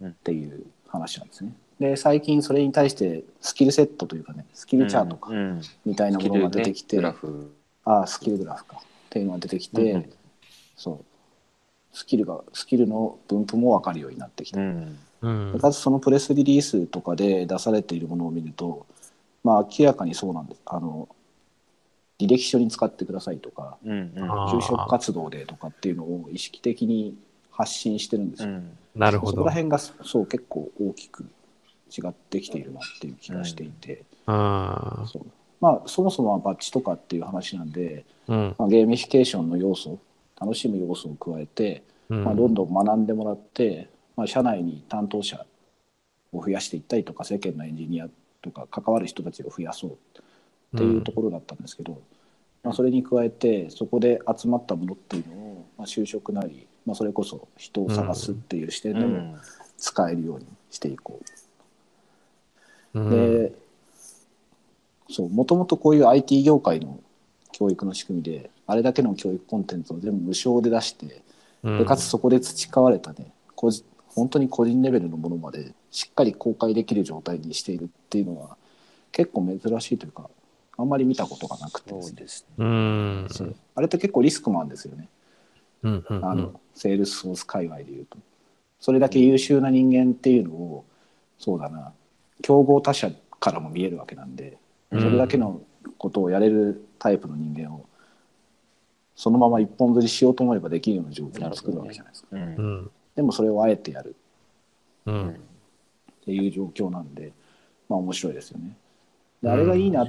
B: うん。
A: っていう話なんですね。で最近それに対してスキルセットというかねスキルチャートか
C: うん。
A: みたいなものが出てきて、
C: スキルねグラフ。
A: ああスキルグラフかっていうのが出てきて、
C: うん
A: そうスキルがスキルの分布も分かるようになってきた、
C: うん。
B: うん
A: かつそのプレスリリースとかで出されているものを見るとまあ明らかにそうなんですあの履歴書に使ってくださいとか
C: うん。うん。
A: 就職活動でとかっていうのを意識的に発信してるんですよ、
C: うん。
B: なるほど
A: そこら。辺がそう結構大きく違ってきているなっていう気がしていて、
B: あ
A: そうまあそもそもはバッジとかっていう話なんで、
B: ーうん
A: まあ、ゲーミフィケーションの要素楽しむ要素を加えて、
B: うん
A: まあ、どんどん学んでもらって、まあ、社内に担当者を増やしていったりとか世間のエンジニアとか関わる人たちを増やそうっていうところだったんですけど、まあ、それに加えてそこで集まったものっていうのを、まあ、就職なり、まあ、それこそ人を探すっていう視点でも
C: うん。
A: 使えるようにしていこう。
B: うん
A: でそうもともとこういう IT 業界の教育の仕組みであれだけの教育コンテンツを全部無償で出してでかつそこで培われたね本当に個人レベルのものまでしっかり公開できる状態にしているっていうのは結構珍しいというかあんまり見たことがなくてですね。
C: そうですね。
B: うん。
A: そう。あれって結構リスクもあるんですよね。
B: うんうん
A: あの、セールスソース界隈でいうと。それだけ優秀な人間っていうのをそうだな競合他社からも見えるわけなんでそれだけのことをやれるタイプの人間をそのまま一本釣りしようと思えばできるような状況を作るわけじゃないですか、
C: う。
B: うんん
A: でもそれをあえてやる。
B: う
C: うん。ん。
A: っていう状況なんでまあ面白いですよね。であれがいいな、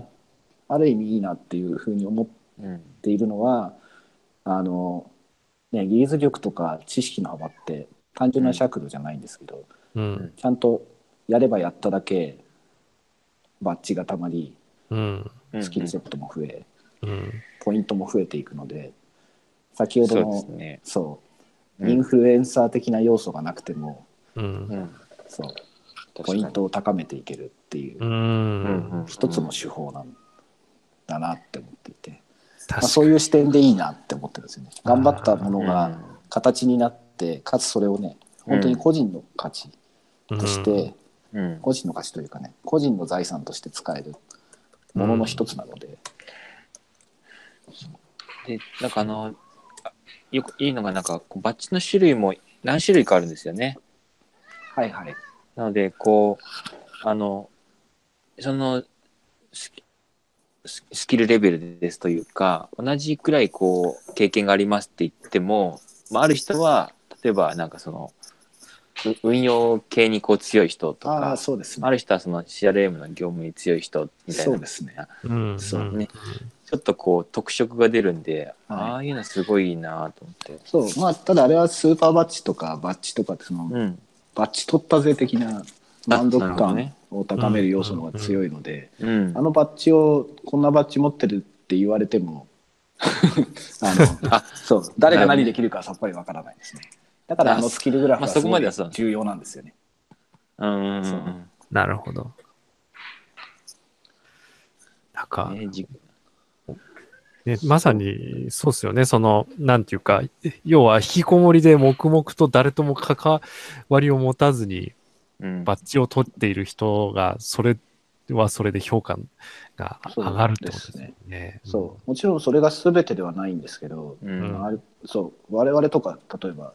A: ある意味いいなっていうふうに思っ
C: うん。
A: ているのはあのね技術力とか知識の幅って単純な尺度じゃないんですけど、
B: うん。
A: ちゃんとやればやっただけバッジがたまり
B: うん。
A: スキルセットも増え、
B: うん。
A: ポイントも増えていくので先ほど
C: そう
A: の
C: ね。
A: そう
C: うん
A: インフルエンサー的な要素がなくても、
B: うん。
C: うん。
A: そう。
C: 確
A: ポイントを高めていけるっていう
B: う
C: うんん
A: 一つの手法なんだなって思っていて、まあ、そういう視点でいいなって思ってるんですよね。頑張ったもの
C: うん。
A: が形になってかつそれをね本当に個人の価値
B: に
A: として、
C: うん。
A: 個人の価値というかね個人の財産として使えるものの一つなので、
C: で、なんかあの、あよくいいのが、なんか、こうバッジの種類も何種類かあるんですよね。
A: はいはい。
C: なので、こう、あの、その、スキススキルレベルですというか、同じくらいこう、経験がありますって言っても、まあ、ある人は、例えばなんかその、う運用系にこう強い人と
A: ああ
C: か、
A: そうですね。
C: ある人はその CRM の業務に強い人みたいな。
A: そうですね。
B: うん
A: そう
C: ね。ちょっとこう特色が出るんで、
A: はい。
C: ああいうのすごいいいなと思って。
A: そうまあただあれはスーパーバッジとかバッジとかってその、
C: うん。
A: バッジ取ったぜ的な満足感
C: なるほどね。
A: を高める要素の方が強いので、
C: うん。
A: あのバッジをこんなバッジ持ってるって言われても あの
C: あ
A: そう誰が何できるかはさっぱりわからないですね。だからあのスキルグラフ
C: まあ
A: はすご
C: そこまではそう
A: い重要なんですよね。
C: うんうんう。
B: なるほど。なんか、
C: ねじ
B: ね、まさに、そうですよね。その、なんていうか、要は引きこもりで黙々と誰とも関わりを持たずに
C: うん。
B: バッジを取っている人が、それはそれで評価が上がるってことですね。
A: そうもちろんそれが全てではないんですけど、
C: うん。
A: あれそう。我々とか例えば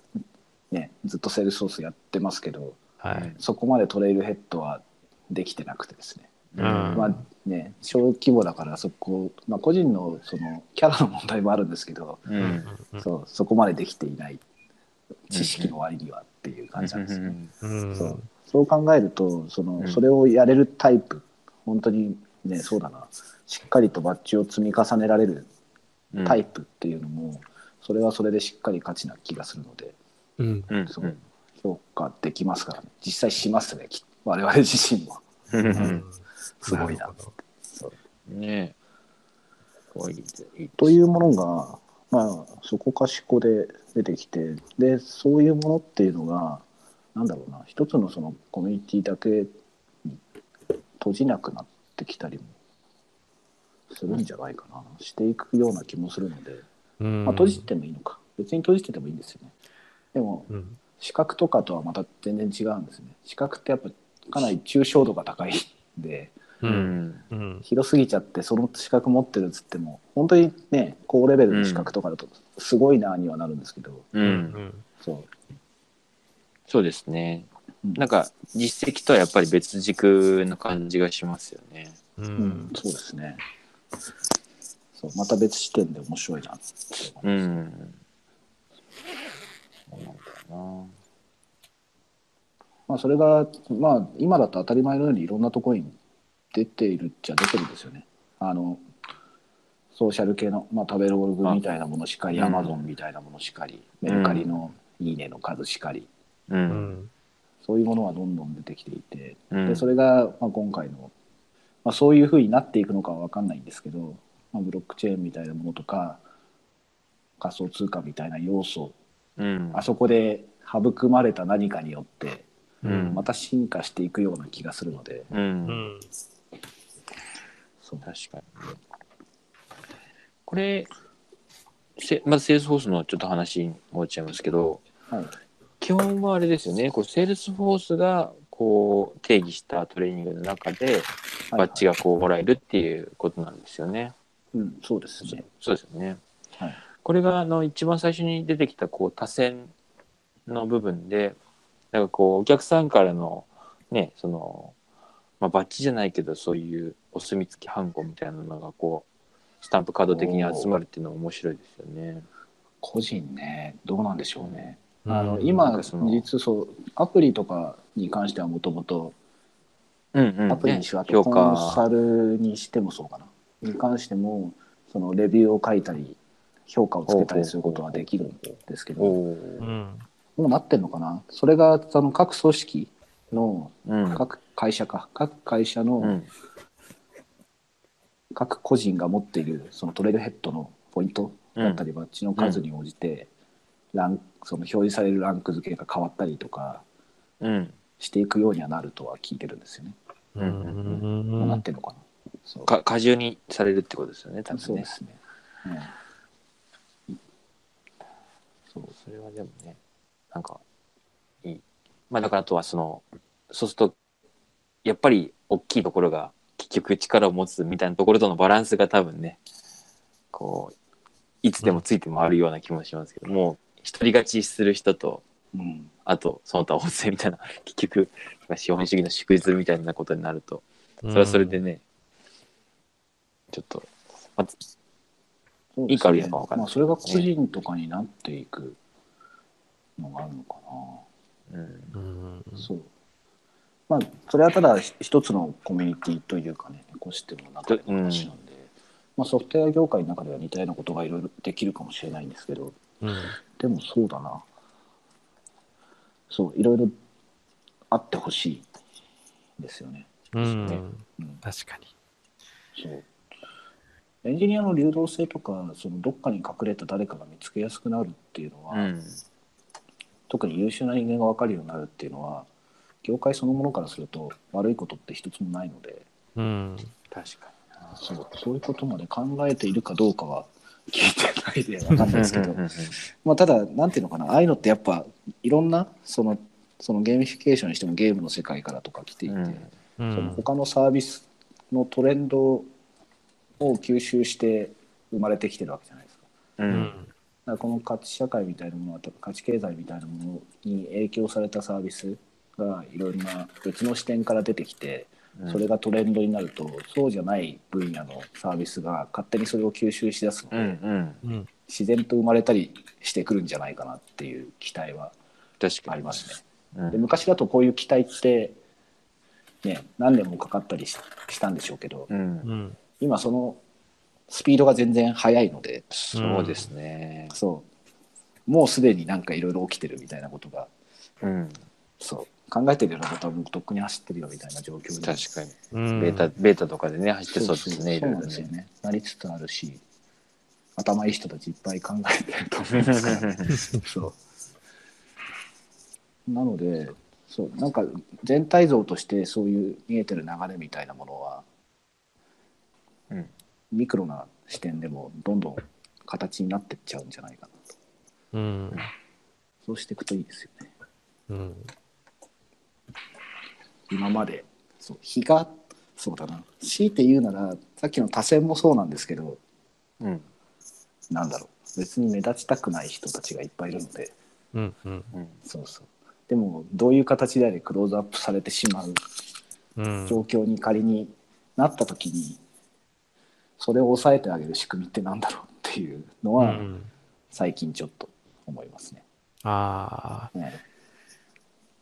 A: ねずっとセールスソースやってますけど
B: はい。
A: そこまでトレイルヘッドはできてなくてですね。
B: うん。
A: まあね、小規模だからそこ、まあ、個人のそのキャラの問題もあるんですけど、
C: うん。
A: そうそこまでできていない知識の割にはっていう感じなんですよ。ね。
B: うん。
A: そう。そう考えるとその、
C: うん。
A: それをやれるタイプ本当にねそうだな。しっかりとバッジを積み重ねられる
C: うん。
A: タイプっていうのも、それはそれでしっかり価値な気がするので
B: うん。
C: うん。
A: そう。評価できますからね。実際しますねき我々自身も。
C: うんう
B: うんん
A: すごいな。
B: るほど。
A: そう。
C: ね。
A: というものが、まあ、そこかしこで出てきてでそういうものっていうのがなんだろうな。一つのそのコミュニティだけに閉じなくなってきたりもするんじゃないかな、していくような気もするので、
B: うん。
A: まあ、閉じてもいいのか。別に閉じててもいいんですよね。でも
B: うん。
A: 視覚とかとはまた全然違うんですね。視覚ってやっぱかなり抽象度が高い。んで
B: う
C: うん。ん
B: うん。
A: 広すぎちゃってその資格持ってるっつっても本当にね高レベルの資格とかだとすごいなにはなるんですけど、
C: う
B: うん。ん
A: そう。
C: そうですね。
A: うん。
C: なんか実績とはやっぱり別軸の感じがしますよね。
B: う
A: うんん、そうですね。そうまた別視点で面白いなって思
C: う
A: います。
C: ん。そうなんだよ
A: まあ、それが、まあ、今だと当たり前のようにいろんなところに出ているっちゃ出てるんですよね。あのソーシャル系の、まあ、食べログみたいなものしかり、
C: あ
A: アマゾンみたいなものしかり、メルカリのいいねの数しかり、
C: なう
B: うん。ん
A: そういうものはどんどん出てきていて、
C: うん。
A: でそれが、まあ、今回の、まあ、そういうふうになっていくのかは分かんないんですけど、まあ、ブロックチェーンみたいなものとか仮想通貨みたいな要素
C: うん。
A: あそこで育まれた何かによって
C: うん。
A: また進化していくような気がするので、
C: う
B: うん。ん
A: そう。
C: 確かに。これせまず Salesforce のちょっと話に戻っちゃいますけど
A: はい。
C: 基本はあれですよね。こう Salesforce がこう定義したトレーニングの中でバッジがこうもらえるっていうことなんですよね。
A: うん、そうですね。
C: そうですよね。
A: はい。
C: これがあの一番最初に出てきたこう他薦の部分でなんかこうお客さんからのねその、まあ、バッジじゃないけどそういうお墨付きハンコみたいなのがこうスタンプカード的に集まるっていうのは面白いですよね。
A: 個人ね、どうなんでしょうね。
B: うん
C: なん
A: あの今
C: かその
A: 実そうアプリとかに関してはもともと
C: うんうん
A: アプリにしろ、あと
C: 評
A: コンサ
C: 価
A: ルにしてもそうかなに関してもそのレビューを書いたり評価をつけたりすることはできるんですけど
B: うん
A: うなってんのかな？それがその各組織の
C: うん。
A: 各会社か。各会社
C: う
A: の
C: ん。
A: 各個人が持っているそのトレードヘッドのポイントだったりバッジの数に応じてランその表示されるランク付けが変わったりとか
C: うん。
A: していくようにはなるとは聞いてるんですよね。
B: う
A: どうなってんのかな？そう。
C: か過重にされるってことですよね多分ね。
A: そうですね。うん。そう
C: それはでもねなんかいい。まあだからあとはそのそうするとやっぱり大きいところが結局力を持つみたいなところとのバランスが多分ねこういつでもついて回るような気もしますけど、もう一人勝ちする人と
A: うん。
C: あとその他大勢みたいな 結局資本主義の祝日みたいなことになるとそれはそれでね、ちょっと、まあいいか悪いのか分かんない。
A: まあ、それが個人とかになっていくのがあるのか
C: うん
B: うん
A: な。そう。まあ、それはただひ一つのコミュニティというかね、エコシステムの中での話なんで、まあ、ソフトウェア業界の中では似たようなことがいろいろできるかもしれないんですけど、
B: うん
A: でもそうだな。そう、いろいろあってほしいですよね。
B: うん
A: うん、
B: 確かに。
A: そう。エンジニアの流動性とか、そのどっかに隠れた誰かが見つけやすくなるっていうのは、
C: うん
A: 特に優秀な人間が分かるようになるっていうのは、業界そのものからすると悪いことって一つもないので、
B: うん。
C: 確か
A: そうそういうことまで考えているかどうかは聞いてないで分かんない
C: に。
A: ですけど。まあただなんていうのかな。ああいうのってやっぱいろんなそのそのゲーミフィケーションにしてもゲームの世界からとか来ていて、
C: うん。
B: う
A: その
B: ん
A: 他のサービスのトレンドを吸収して生まれてきてるわけじゃないですか。
C: う
B: うんん
A: だこの価値社会みたいなものは価値経済みたいなものに影響されたサービスがいろんな別の視点から出てきてそれがトレンドになるとそうじゃない分野のサービスが勝手にそれを吸収しだすので、
C: うんうん。
B: うん。
A: 自然と生まれたりしてくるんじゃないかなっていう期待は
C: 確かに。
A: ありますね。
C: うん。
A: で昔だとこういう期待って、ね、何年もかかったりししたんでしょうけど
C: うん。
B: うん。
A: 今そのスピードが全然速いので。
C: そうですね。
A: そう。もうすでになんかいろいろ起きてるみたいなことが。
C: うん。
A: そう。考えてるようなことはもうとっくに走ってるよみたいな状況に。
C: 確かに。
B: うん。
C: ベータベータとかでね走ってそうですねい
A: そう
C: ろいろね。
A: なんですよね。なりつつあるし頭いい人たちいっぱい考えてると思います。か らそう。なのでそう。なんか全体像としてそういう見えてる流れみたいなものは
C: うん
A: ミクロな視点でもどんどん形になってっちゃうんじゃないかなと
B: うん。
A: そうしていくといいですよね
B: うん。
A: 今までそう日がそうだな強いて言うならさっきの多選もそうなんですけど
C: うん
A: なんだろう別に目立ちたくない人たちがいっぱいいるので
B: うん。うん。
C: うん
A: そうそうでもどういう形であれクローズアップされてしまう
B: うん。
A: 状況に仮になった時にそれを抑えてあげる仕組みってなんだろうっていうの
B: う
A: は
B: ん。
A: 最近ちょっと思いますね。
B: ああ、
A: ね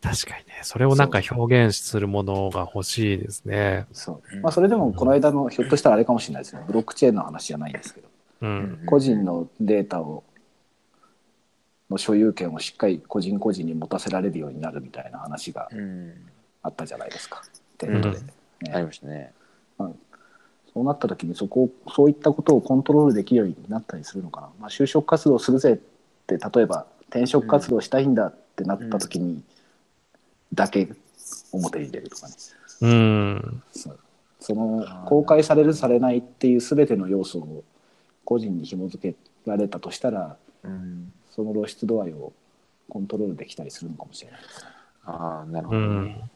B: 確かにね。それをなんか表現するものが欲しいですね。
A: そう
C: うん
A: まあ、それでもこの間のひょっとしたらあれかもしれないですねブロックチェーンの話じゃないんですけど
B: うん。
A: 個人のデータをの所有権をしっかり個人個人に持たせられるようになるみたいな話が
C: うん
A: あったじゃないですか。テントで、
B: うん
A: ね
C: ありましたね
A: そうなった時にそこをそういったことをコントロールできるようになったりするのかな、まあ、就職活動するぜって例えば転職活動したいんだってなった時にだけ表に出るとかね、
B: うん。
A: その公開されるされないっていう全ての要素を個人に紐付けられたとしたら
C: うん
A: その露出度合いをコントロールできたりするのかもしれないですね。
C: ああなるほ
B: う
C: どね、
B: ん。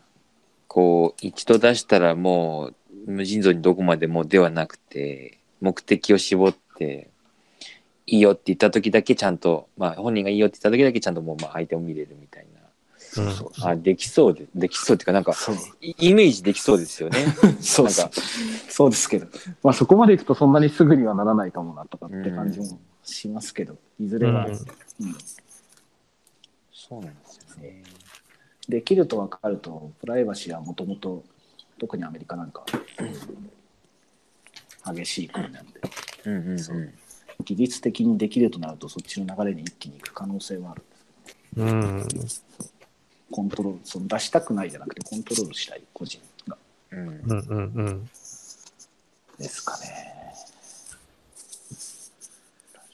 C: こう一度出したらもう無尽蔵にどこまでもではなくて目的を絞っていいよって言った時だけちゃんとまあ本人がいいよって言った時だけちゃんともうまあ相手を見れるみたいな。
A: そうそう
C: あできそうでできそうっていうかなんか
A: そう。
C: イイメージできそうですよね。
A: そうそう。そうですけど、まあ、そこまでいくとそんなにすぐにはならないかもなとかって感じもしますけど、いずれは、
B: うん。
A: うん。
C: そうなんですよね。
A: できると分かるとプライバシーはもともと特にアメリカなんか激しい国なんで
C: うんうんうん
A: そう技術的にできるとなるとそっちの流れに一気に行く可能性はある
B: うん。
A: コントロールその出したくないじゃなくてコントロールしたい個人が
C: うん
B: うん。うん。うん。
A: ですかね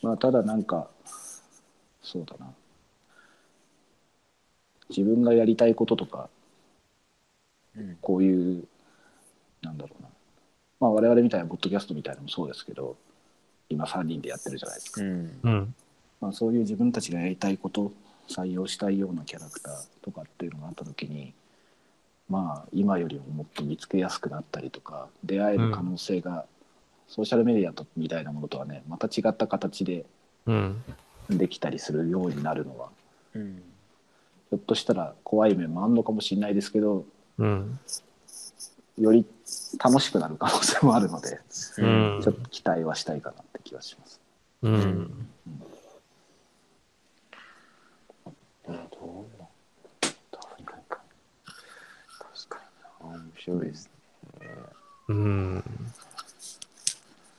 A: まあただなんかそうだな自分がやりたいこととか
C: うん
A: こういうなんだろうなまあ我々みたいなポッドキャストみたいなのもそうですけど今3人でやってるじゃないですか、
C: うん
B: うん。
A: まあ、そういう自分たちがやりたいこと採用したいようなキャラクターとかっていうのがあった時にまあ今よりももっと見つけやすくなったりとか出会える可能性が、ソーシャルメディアとみたいなものとはねまた違った形で
B: うん。
A: できたりするようになるのは
C: うん
A: ひょっとしたら怖い面もあるのかもしれないですけど
B: うん。
A: より楽しくなる可能性もあるので、
B: うん。
A: ちょっと期待はしたいかなって気がします。
B: うん。
C: どうなん確かに。確かに。な面白いですね
B: うん。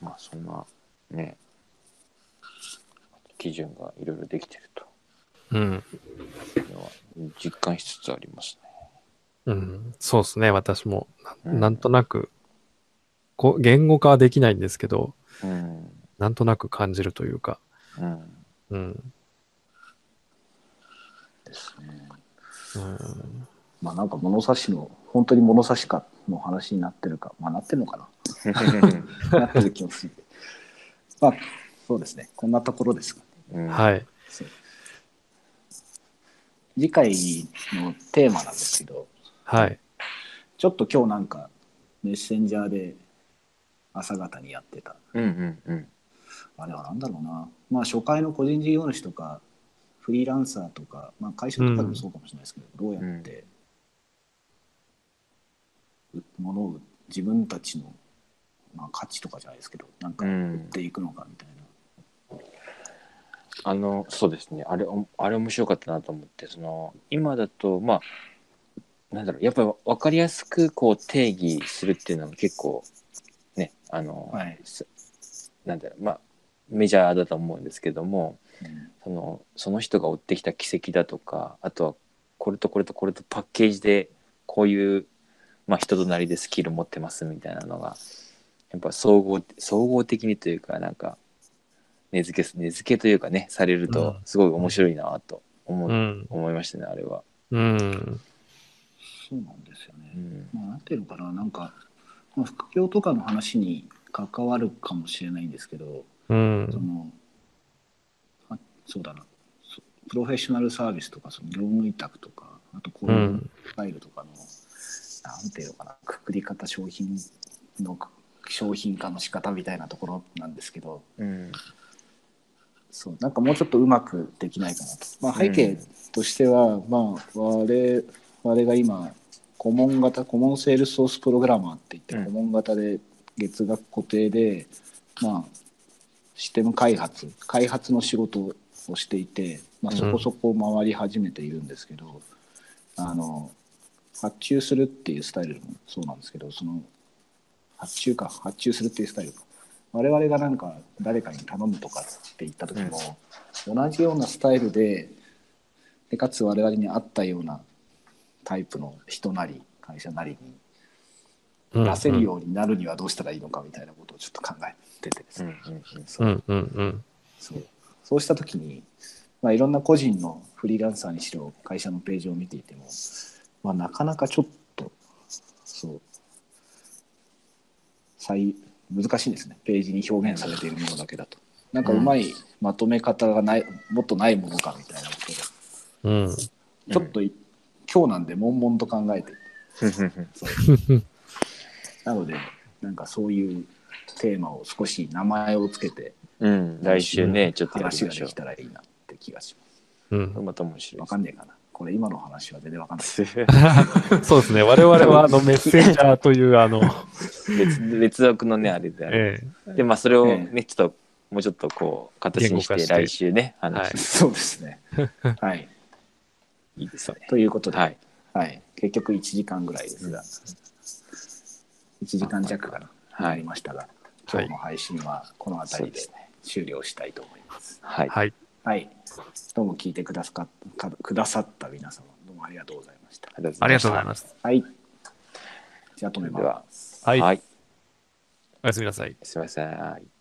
C: まあそんなね基準がいろいろできてると
B: うん。
C: 実感しつつありますね。
B: うん。そうですね。私もな、
C: うん
B: なんとなく、こう、言語化はできないんですけど、
C: うん
B: なんとなく感じるというか、
C: うん
B: うん。
A: ですね。
B: うん、
A: まあなんか物差しの本当に物差しかの話になってるかまあなってるのかな なってる気もする。まあそうですねこんなところですかね。
C: うん
B: はい。
A: 次回のテーマなんですけど
B: はい。
A: ちょっと今日なんかメッセンジャーで朝方にやってた。
C: うんうんうん。
A: あれはなんだろうな。まあ初回の個人事業主とかフリーランサーとか、まあ、会社とかでもそうかもしれないですけど、どうやって、う物を自分たちの、まあ、価値とかじゃないですけどなんか
C: うん。
A: 売っていくのかみたいな、
C: あのそうですね。あれおあれ面白かったなと思ってその今だとまあなんだろうやっぱり分かりやすくこう定義するっていうのが結構ねあの、
A: はい
C: すなんだろうまあメジャーだと思うんですけども
A: うん
C: そのその人が追ってきた軌跡だとかあとはこれとこれとこれとパッケージでこういう、まあ、人となりでスキル持ってますみたいなのがやっぱ総合総合的にというかなんか根付け根付けというかねされると
B: うん
C: すごい面白いなと思,、う
B: うん。
C: 思いましたねあれは。
B: うん。
A: そうなんですよね。
C: うん。
A: まあ、なんていうのかな、なんか、まあ、副業とかの話に関わるかもしれないんですけど、
B: うん。
A: そ。のあそうだな。そプロフェッショナルサービスとかその業務委託とかあとこう
B: う
A: いうん。スタイルとかの、なんていうのかなくくり方商品の商品化の仕方みたいなところなんですけど
C: うん。
A: そうなんかもうちょっとうまくできないかなと、まあ、背景としては、まあ我我が今顧問型顧問セールスソースプログラマーって言って
C: うん。
A: 顧問型で月額固定で、まあシステム開発開発の仕事をしていて、まあ、そこそこ回り始めているんですけど、あの発注するっていうスタイルもそうなんですけどその発注か発注するっていうスタイルか。我々がなんか誰かに頼むとかって言った時も、同じようなスタイルででかつ我々に合ったようなタイプの人なり会社なりに出せるようになるにはどうしたらいいのかみたいなことをちょっと考えててです
C: うん
A: ね、
C: うん。
A: そう。した時に、まあ、いろんな個人のフリーランサーにしろ会社のページを見ていても、まあ、なかなかちょっとそう。最難しいんですね。ページに表現されているものだけだと。なんかうまいまとめ方がないもっとないものかみたいなことで。
B: うん。
A: ちょっとい、今日なんで悶々と考えて
C: うん
A: そう。なのでなんかそういうテーマを少し名前をつけて
C: うん来週ねちょっと
A: 話ができたらいいなって気がしま
B: うん。
C: う。また面白い
A: すわかんねえかな。これ今の話は全然わかんない。
C: で す
B: そうですね。我々はあのメッセンジャーというあの、
C: 別別枠のねあれである
B: え
C: でまあそれを
A: え
C: ねちょっともうちょっとこう形にして来週ね
B: はい。
C: 話し
A: そうですね。はい
C: いいですね。
A: ということで、
C: はい。
A: はい、結局1時間ぐらいですが、1時間弱が
C: はい。
A: なりましたが、
B: はい。
A: 今日の配信はこの辺りで終了したいと思います。
C: はい。
B: えはい。
A: はい、どうも聞いてくださったくださった皆様、どうもありがとうございました。
B: ありがとうございます。
A: はい、じゃあ止め
C: では
A: ます。
B: は。い。
C: はい。
B: おやすみなさい。
C: すみませんはい